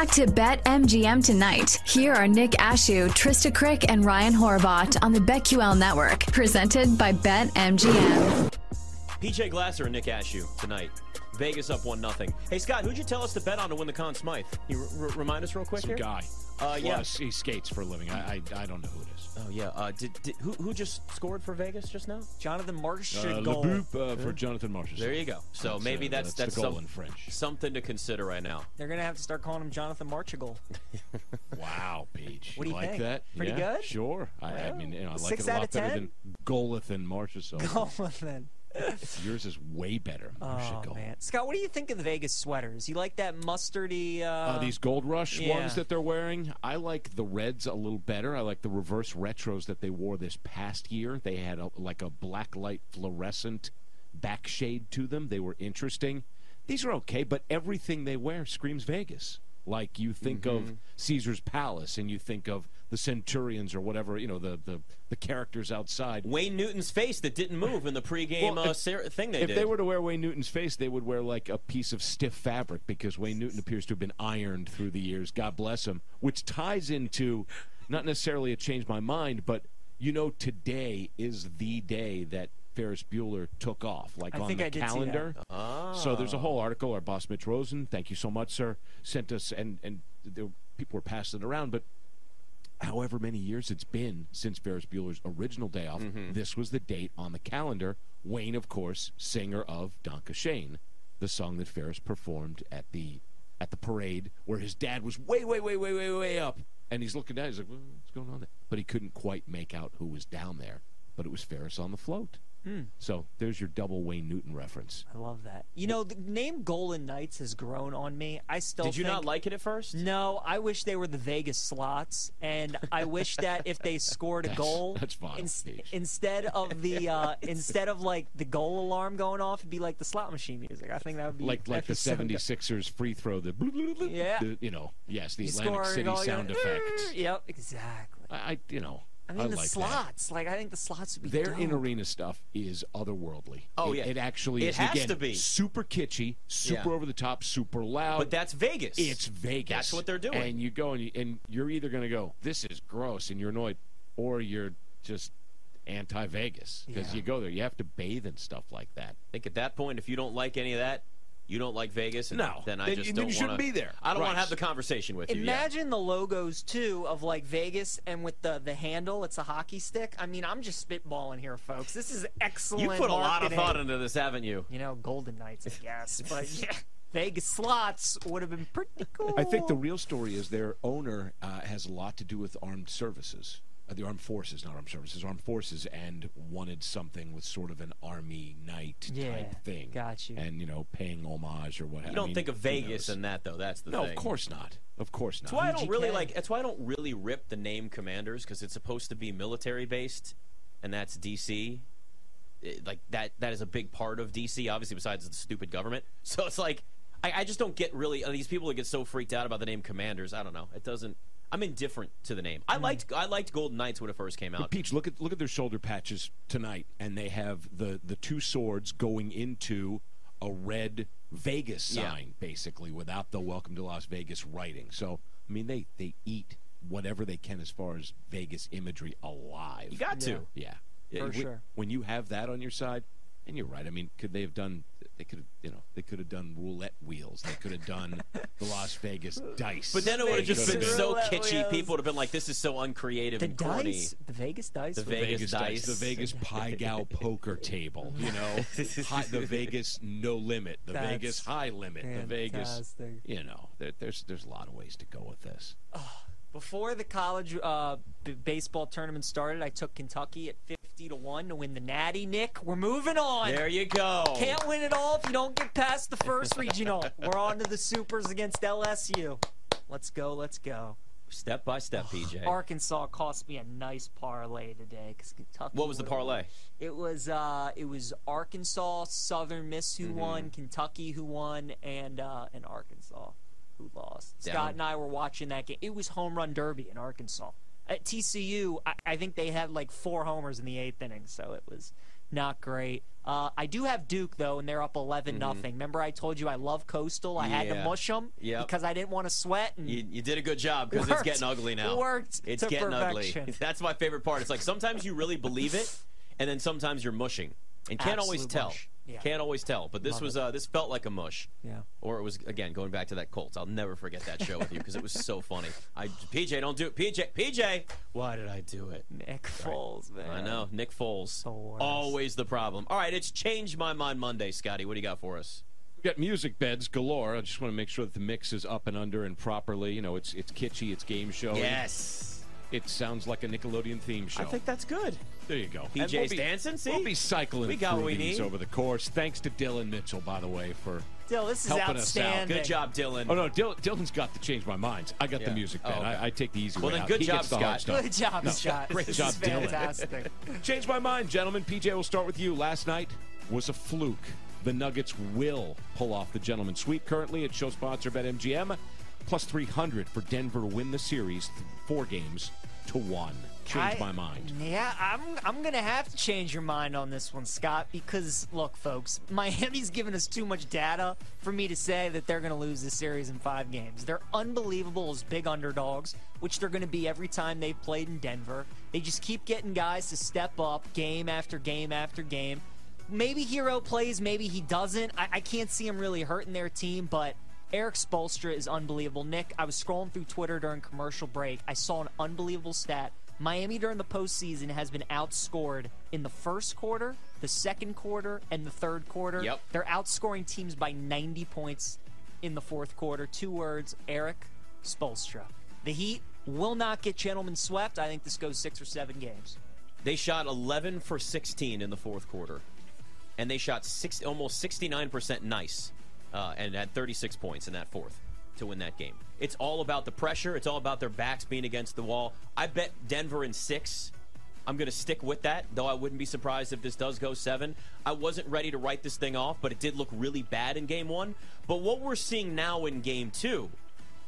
Back to Bet MGM tonight. Here are Nick Ashooh, Trista Crick, and Ryan Horvat on the BetQL network. Presented by Bet MGM. PJ Glasser and Nick Ashooh tonight. Vegas up 1 0. Hey, Scott, who'd you tell us to bet on to win the Conn Smythe? You r- r- remind us real quick Some here? guy. Uh, yeah. Plus, he skates for a living. I, I I don't know who it is. Oh, yeah. Uh, did, did, who, who just scored for Vegas just now? Jonathan Marsh Uh, goal. LeBoop, uh, for Jonathan Marchessault. There you go. So That's, maybe uh, that's that's that's, the goal some- in French. something to consider right now. They're gonna have to start calling him Jonathan Marchagol. Wow, Peach. What do you like think? that? Pretty Yeah, good? Sure. I, I mean, you know, I like it a lot better than Goleth and Marchessault. Yours is way better. Oh man, Scott, what do you think of the Vegas sweaters? You like that mustardy? Uh, Uh, these Gold Rush yeah. ones that they're wearing, I like the reds a little better. I like the reverse retros that they wore this past year. They had a, like a black light fluorescent back shade to them. They were interesting. These are okay, but everything they wear screams Vegas. Like you think Mm-hmm. of Caesar's Palace and you think of the Centurions or whatever, you know, the the, the characters outside. Wayne Newton's face that didn't move in the pregame Well, uh, if- ser- thing they if did. they were to wear Wayne Newton's face, they would wear like a piece of stiff fabric because Wayne Newton appears to have been ironed through the years. God bless him. Which ties into not necessarily a change my mind, but you know, today is the day that Ferris Bueller took off, like I on think the I did see that. calendar. So there's a Oh. whole article. Our boss Mitch Rosen, thank you so much, sir, sent us, and and there, people were passing it around, but however many years it's been since Ferris Bueller's original day off, Mm-hmm. this was the date on the calendar. Wayne, of course, singer of Danke Schoen, the song that Ferris performed at the at the parade where his dad was way, way, way, way, way, way up. And he's looking down, he's like, what's going on there? But he couldn't quite make out who was down there. But it was Ferris on the float. Hmm. So there's your double Wayne Newton reference. I love that. You know, the name Golden Knights has grown on me. I still Did you think- not like it at first? No, I wish they were the Vegas slots, and I wish that if they scored a That's- goal, that's fine, ins- instead of the uh, instead of like the goal alarm going off, it'd be like the slot machine music. I think that would be Like like the be so good. 76ers free throw, the, Yeah. the you know, yes, the You Atlantic City sound goes, effect. Yep, exactly. I, I you know, I mean, the like that. slots. Like I think the slots would be Their dope. in arena stuff is otherworldly. Oh, It- yeah. it actually It is. has again, to be. super kitschy, super Yeah. over the top, super loud. But that's Vegas. it's Vegas. That's what they're doing. And you go and, you, and you're either going to go, this is gross, and you're annoyed, or you're just anti-Vegas because Yeah. you go there, you have to bathe and stuff like that. I think at that point, if you don't like any of that, you don't like Vegas. And No. then I just you- don't you shouldn't wanna- be there. I don't want to have the conversation with you. yeah. Imagine the logos too of like Vegas and with the the handle, it's a hockey stick. I mean, I'm just spitballing here, folks. This is excellent. You put a lot of thought into this, haven't you? you know, Golden Knights, I guess. But yeah, Vegas slots would have been pretty cool. I think the real story is their owner uh, has a lot to do with armed services. Uh, the armed forces, not armed services, armed forces, and wanted something with sort of an army knight Yeah, type thing. got you. And you know, paying homage or what. Have you I don't mean, think of Vegas knows? and that though. That's the thing. No, thing. of course not. Of course not. That's why I don't really VGK. like. That's why I don't really rip the name Commanders because it's supposed to be military based, and that's DC. It- like that. That is a big part of DC, obviously, besides the stupid government. So it's like, I, I just don't get really uh, these people that get so freaked out about the name Commanders. I don't know. It doesn't. I'm indifferent to the name. I Hmm. liked. I liked Golden Knights when it first came But out. Peach, look at look at their shoulder patches tonight, and they have the the two swords going into a red Vegas Yeah. sign, basically, without the "Welcome to Las Vegas" writing. So, I mean, they they eat whatever they can as far as Vegas imagery alive. You got to. yeah, For Yeah, when- sure. When you have that on your side, and you're right. I mean, could they have done? They could have, you know, they could have done roulette wheels. They could have done the Las Vegas dice. But then it would have just been so Roulette kitschy. wheels. People would have been like, "This is so uncreative the and corny." dice, the Vegas dice, The were- Vegas Vegas dice, dice. the Vegas Pai Gow poker table, you know, high, the Vegas no limit, the That's Vegas high limit, the Vegas, fantastic. you know, there, there's there's a lot of ways to go with this. Before the college uh, b- baseball tournament started, I took Kentucky at fifty to one to win the Natty. Nick, we're moving on. There you go. Can't win it all if you don't get past the first regional. We're on to the supers against LSU. Let's go, let's go. Step by step, PJ. Arkansas cost me a nice parlay today because Kentucky. What was the parlay? won. It was uh, it was Arkansas, Southern Miss Mm-hmm. who won, Kentucky who won, and uh, and Arkansas who lost. Down. Scott and I were watching that game. It was home run derby in Arkansas. At TCU, I, I think they had like four homers in the eighth inning, so it was not great. Uh, I do have Duke though, and they're up 11 nothing. Remember, I told you I love Coastal. I had to mush them Yep. because I didn't want to sweat. And You, you did a good job because it's getting ugly now. Worked It's getting perfection. ugly. That's my favorite part. It's like sometimes you really believe it, and then sometimes you're mushing, and can't always tell. mush. Yeah. Can't always tell. But this Love was uh, this felt like a mush. Yeah. Or it was again going back to that Colts. I'll never forget that show with you because it was so funny. I PJ don't do it. PJ PJ. Why did I do it? Nick Foles, man. I know Nick Foles. The worst. Always the problem. All right, it's changed my mind Monday, Scotty. What do you got for us? We got music beds galore. I just want to make sure that the mix is up and under and properly. You know, it's it's kitschy, it's game show. Yes. It sounds like a Nickelodeon theme show. I think that's good. there you go. PJ's And we'll be- dancing, see? We'll be cycling We got through what we these need. over the course. Thanks to Dylan Mitchell, by the way, for. Dill, this is Helping us out. outstanding. Good job, Dylan. Oh no, Dylan, Dylan's got to change my mind. I got Yeah. the music oh, bed. Oh, okay. I, I take the easy Well, way then out. good he job, gets the hard Scott. Good job, No, Scott. Great this job, is Dylan. fantastic. Changed my mind, gentlemen. PJ, we'll start with you. Last night was a fluke. The Nuggets will pull off the gentleman sweep. Currently, it's show sponsor BetMGM. Plus 300 for Denver to win the series, four games to one. Change I- my mind. Yeah, I'm I'm gonna have to change your mind on this one, Scott, because look, folks, Miami's given us too much data for me to say that they're gonna lose this series in five games. They're unbelievable as big underdogs, which they're gonna be every time they've played in Denver. They just keep getting guys to step up game after game after game. Maybe Herro plays, maybe he doesn't. I, I can't see him really hurting their team, but Erik Spoelstra is unbelievable. Nick, I was scrolling through Twitter during commercial break. I saw an unbelievable stat. Miami during the postseason has been outscored in the first quarter, the second quarter, and the third quarter. Yep. They're outscoring teams by 90 points in the fourth quarter. Two words Erik Spoelstra. The Heat will not get gentlemen swept. I think this goes six or seven games. They shot 11 for 16 in the fourth quarter, and they shot six, almost 69% nice, uh, and had 36 points in that fourth to win that game. It's all about the pressure. It's all about their backs being against the wall. I bet Denver in six. I'm going to stick with that, though I wouldn't be surprised if this does go seven. I wasn't ready to write this thing off, but it did look really bad in game one. But what we're seeing now in game two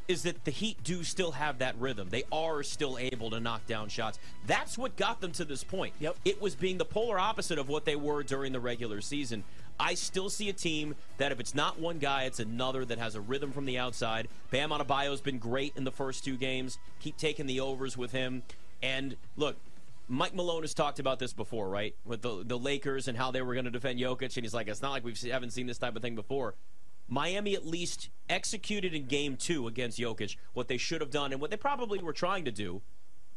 is that the Heat do still have that rhythm. They are still able to knock down shots. That's what got them to this point. Yep. It was being the polar opposite of what they were during the regular season. I still see a team that if it's not one guy, it's another that has a rhythm from the outside. Bam Adebayo's been great in the first two games. Keep taking the overs with him. And look, Mike Malone has talked about this before, right? With the the Lakers and how they were going to defend Jokic, and he's like, it's not like we haven't seen this type of thing before. Miami at least executed in game two against Jokic what they should have done and what they probably were trying to do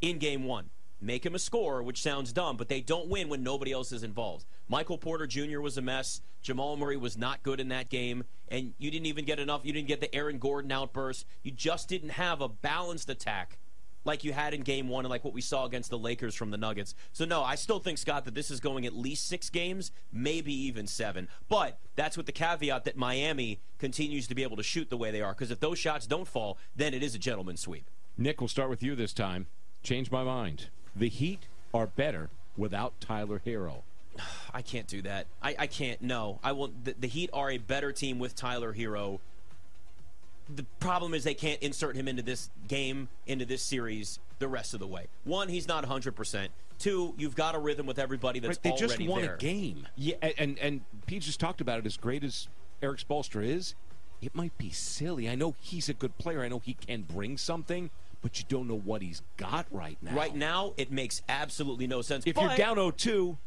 in game one. Make him a scorer, which sounds dumb, but they don't win when nobody else is involved. Michael Porter Jr. was a mess. Jamal Murray was not good in that game, and you didn't even get enough. You didn't get the Aaron Gordon outburst. You just didn't have a balanced attack like you had in game one and like what we saw against the Lakers from the Nuggets. So, no, I still think, Scott, that this is going at least six games, maybe even seven. But that's with the caveat that Miami continues to be able to shoot the way they are, because if those shots don't fall, then it is a gentleman's sweep. Nick, we'll start with you this time. Change my mind. The Heat are better without Tyler Herro. I can't do that. I, I can't. No, I will. The, the Heat are a better team with Tyler Herro. The problem is they can't insert him into this game, into this series, the rest of the way. One, he's not 100. percent Two, you've got a rhythm with everybody that's Right, they just already won there. a game. Yeah, and and Pete just talked about it. As great as Erik Spoelstra is, it might be silly. I know he's a good player. I know he can bring something, but you don't know what he's got right now. Right now, it makes absolutely no sense. if But- you're down 0-2,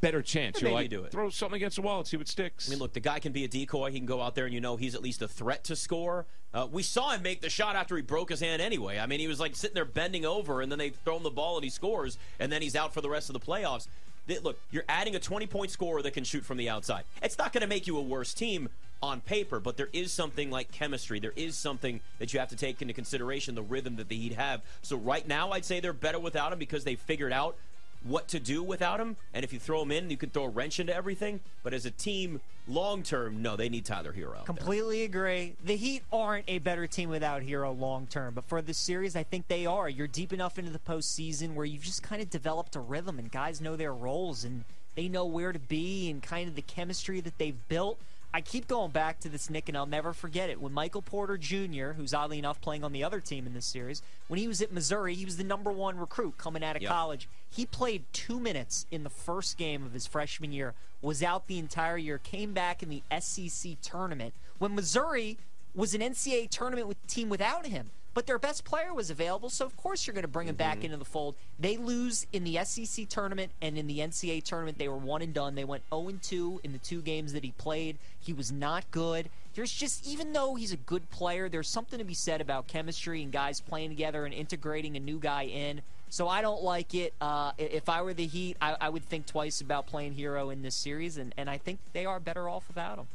better chance. You're like, do it. throw something against the wall and see what sticks. I mean, look, the guy can be a decoy. He can go out there and you know he's at least a threat to score. Uh, we saw him make the shot after he broke his hand anyway. I mean, he was like sitting there bending over, and then they throw him the ball and he scores, and then he's out for the rest of the playoffs. Th- Look, you're adding a 20 point scorer that can shoot from the outside. It's not going to make you a worse team on paper, but there is something like chemistry. There is something that you have to take into consideration the rhythm that the Heat have. So, right now, I'd say they're better without him because they figured out what to do without him. And if you throw him in, you can throw a wrench into everything. But as a team, long term, no, they need Tyler Herro. out there. Completely agree. The Heat aren't a better team without Herro long term, but for this series, I think they are. You're deep enough into the postseason where you've just kind of developed a rhythm, and guys know their roles and they know where to be and kind of the chemistry that they've built. I keep going back to this, Nick, and I'll never forget it. When Michael Porter Jr., who's oddly enough playing on the other team in this series, when he was at Missouri, he was the number one recruit coming out of Yep. college. He played two minutes in the first game of his freshman year, was out the entire year, came back in the SEC tournament when Missouri was an NCAA tournament with team without him. But their best player was available, so of course you're going to bring him back into the fold. They lose in the SEC tournament and in the NCAA tournament. They were one and done. They went 0 and 2 in the two games that he played. He was not good. There's just, even though he's a good player, there's something to be said about chemistry and guys playing together and integrating a new guy in. So I don't like it. Uh, if I were the Heat, I, I would think twice about playing Herro in this series, and, and I think they are better off without him.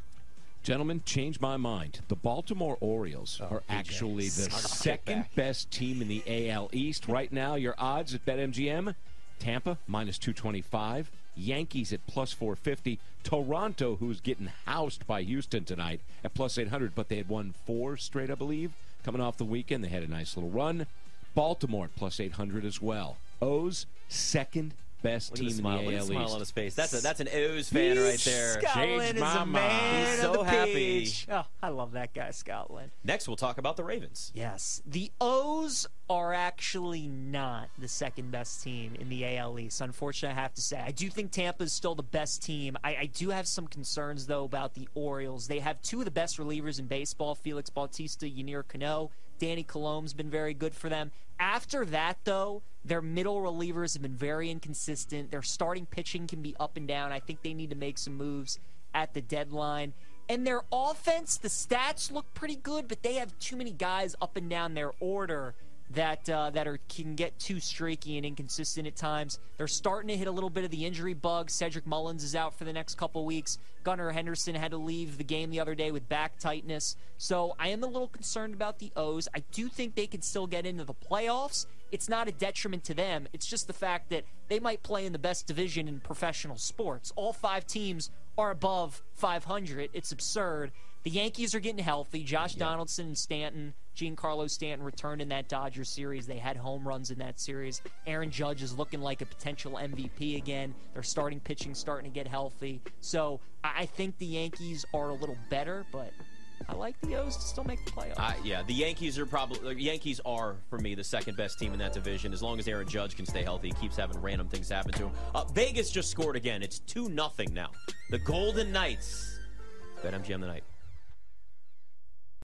Gentlemen, change my mind. The Baltimore Orioles are actually the second best team in the AL East right now. Your odds at BetMGM: Tampa minus 225, Yankees at plus 450, Toronto, who's getting housed by Houston tonight, at plus 800, but they had won four straight, I believe, coming off the weekend. They had a nice little run. Baltimore at plus 800 as well. O's second best Look team the in the Look at AL the smile East. on his face. That's a, that's an O's fan right there. Scotland is a man mind. He's of so the happy. page. Oh, I love that guy, Scotland. Next, we'll talk about the Ravens. Yes, the O's are actually not the second best team in the AL East. Unfortunately, I have to say, I do think Tampa is still the best team. I, I do have some concerns though about the Orioles. They have two of the best relievers in baseball: Felix Bautista, Yennier Cano. Danny Coulombe's been very good for them. After that, though, their middle relievers have been very inconsistent. Their starting pitching can be up and down. I think they need to make some moves at the deadline. And their offense, the stats look pretty good, but they have too many guys up and down their order that uh, that are can get too streaky and inconsistent at times. They're starting to hit a little bit of the injury bug. Cedric Mullins is out for the next couple weeks. Gunnar Henderson had to leave the game the other day with back tightness. So I am a little concerned about the O's. I do think they can still get into the playoffs. It's not a detriment to them. It's just the fact that they might play in the best division in professional sports. All five teams are above 500. It's absurd. The Yankees are getting healthy. Josh Donaldson and Stanton, Giancarlo Stanton returned in that Dodgers series. They had home runs in that series. Aaron Judge is looking like a potential MVP again. Their starting pitching starting to get healthy. So I think the Yankees are a little better, but I like the O's to still make the playoffs. Uh, yeah, the Yankees are probably the Yankees are for me the second best team in that division. As long as Aaron Judge can stay healthy, he keeps having random things happen to him. Uh, Vegas just scored again. It's two nothing now. The Golden Knights. Bet MGM tonight.